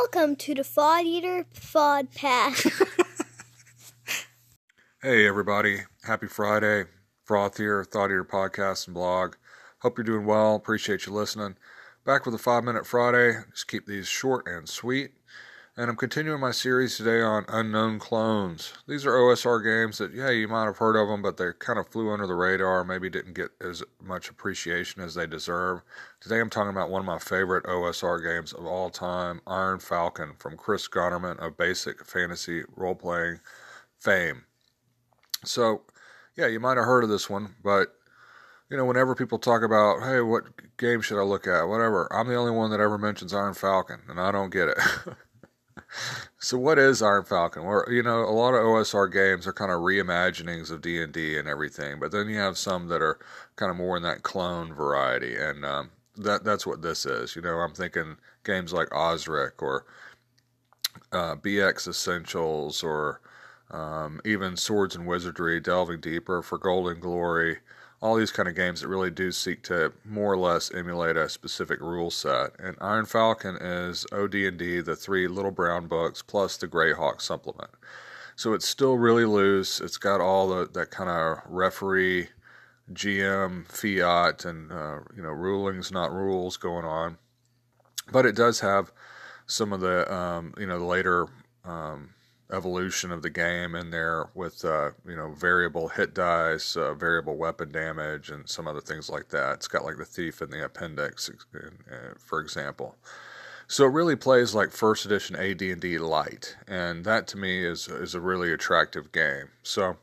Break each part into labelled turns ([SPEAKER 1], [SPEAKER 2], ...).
[SPEAKER 1] Welcome to the Fod Eater Fod Pass.
[SPEAKER 2] hey, everybody. Happy Friday. Froth here, Thought Eater Podcast and blog. Hope you're doing well. Appreciate you listening. Back with a five minute Friday. Just keep these short and sweet. And I'm continuing my series today on unknown clones. These are OSR games that, yeah, you might have heard of them, but they kind of flew under the radar, maybe didn't get as much appreciation as they deserve. Today I'm talking about one of my favorite OSR games of all time, Iron Falcon, from Chris Gonnerman of Basic Fantasy Role Playing fame. So, yeah, you might have heard of this one, but you know, whenever people talk about, hey, what game should I look at? Whatever, I'm the only one that ever mentions Iron Falcon, and I don't get it. so what is Iron Falcon? Well, you know, a lot of OSR games are kind of reimaginings of D and D and everything, but then you have some that are kind of more in that clone variety, and um, that that's what this is. You know, I'm thinking games like Osric or uh, BX Essentials or um, even Swords and Wizardry, delving deeper for Gold and Glory all these kind of games that really do seek to more or less emulate a specific rule set. And Iron Falcon is OD&D, the three little brown books plus the Greyhawk supplement. So it's still really loose. It's got all the that kind of referee, GM, fiat, and uh, you know rulings, not rules going on. But it does have some of the um, you know the later um, evolution of the game in there with uh, you know variable hit dice, uh, variable weapon damage, and some other things like that. It's got like the thief in the appendix, uh, for example. So it really plays like first edition AD&D light, and that to me is is a really attractive game. So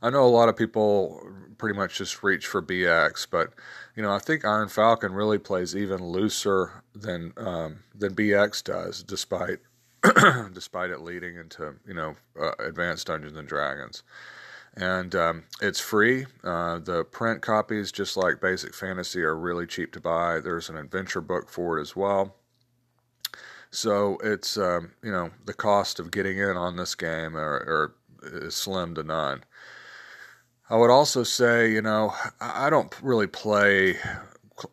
[SPEAKER 2] I know a lot of people pretty much just reach for BX, but you know I think Iron Falcon really plays even looser than um, than BX does, despite despite it leading into you know uh, advanced Dungeons and Dragons. And um, it's free. Uh, the print copies, just like Basic Fantasy, are really cheap to buy. There's an adventure book for it as well. So it's um, you know the cost of getting in on this game are, are, is slim to none. I would also say, you know, I don't really play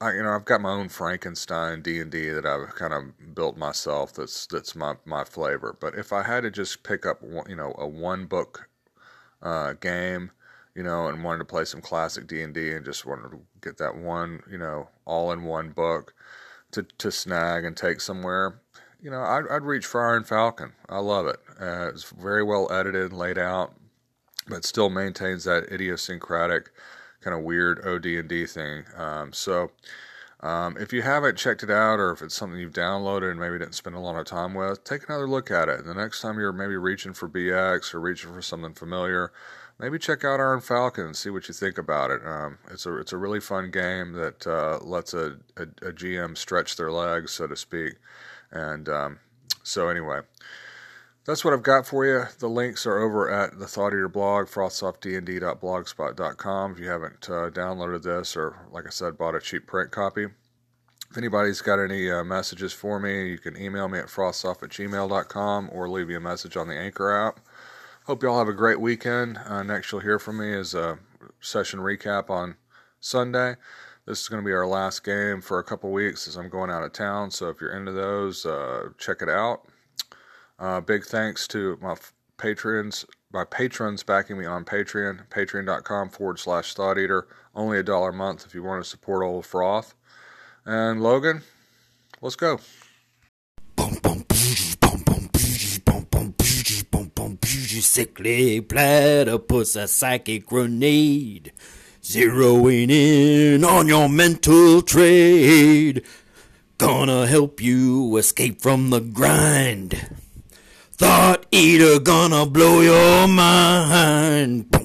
[SPEAKER 2] you know, I've got my own Frankenstein D and D that I've kind of built myself. That's that's my my flavor. But if I had to just pick up, one, you know, a one book uh, game, you know, and wanted to play some classic D and D, and just wanted to get that one, you know, all in one book to to snag and take somewhere, you know, I'd, I'd reach for Iron Falcon. I love it. Uh, it's very well edited and laid out, but still maintains that idiosyncratic kind of weird OD&D thing. Um, so um, if you haven't checked it out or if it's something you've downloaded and maybe didn't spend a lot of time with, take another look at it. The next time you're maybe reaching for BX or reaching for something familiar, maybe check out Iron Falcon and see what you think about it. Um, it's a it's a really fun game that uh, lets a, a, a, GM stretch their legs, so to speak. And um, so anyway, that's what I've got for you. The links are over at the Thought Eater blog, frostsoftdnd.blogspot.com. If you haven't uh, downloaded this or, like I said, bought a cheap print copy. If anybody's got any uh, messages for me, you can email me at frostsoft at gmail.com or leave me a message on the Anchor app. Hope you all have a great weekend. Uh, next, you'll hear from me is a session recap on Sunday. This is going to be our last game for a couple weeks as I'm going out of town. So if you're into those, uh, check it out. Uh, big thanks to my patrons, my patrons backing me on Patreon, patreon.com forward slash thought eater. Only a dollar a month if you want to support old froth. And Logan, let's go.
[SPEAKER 3] Sickly platypus, a psychic grenade, zeroing in on your mental trade. Gonna help you escape from the grind. Thought eater gonna blow your mind.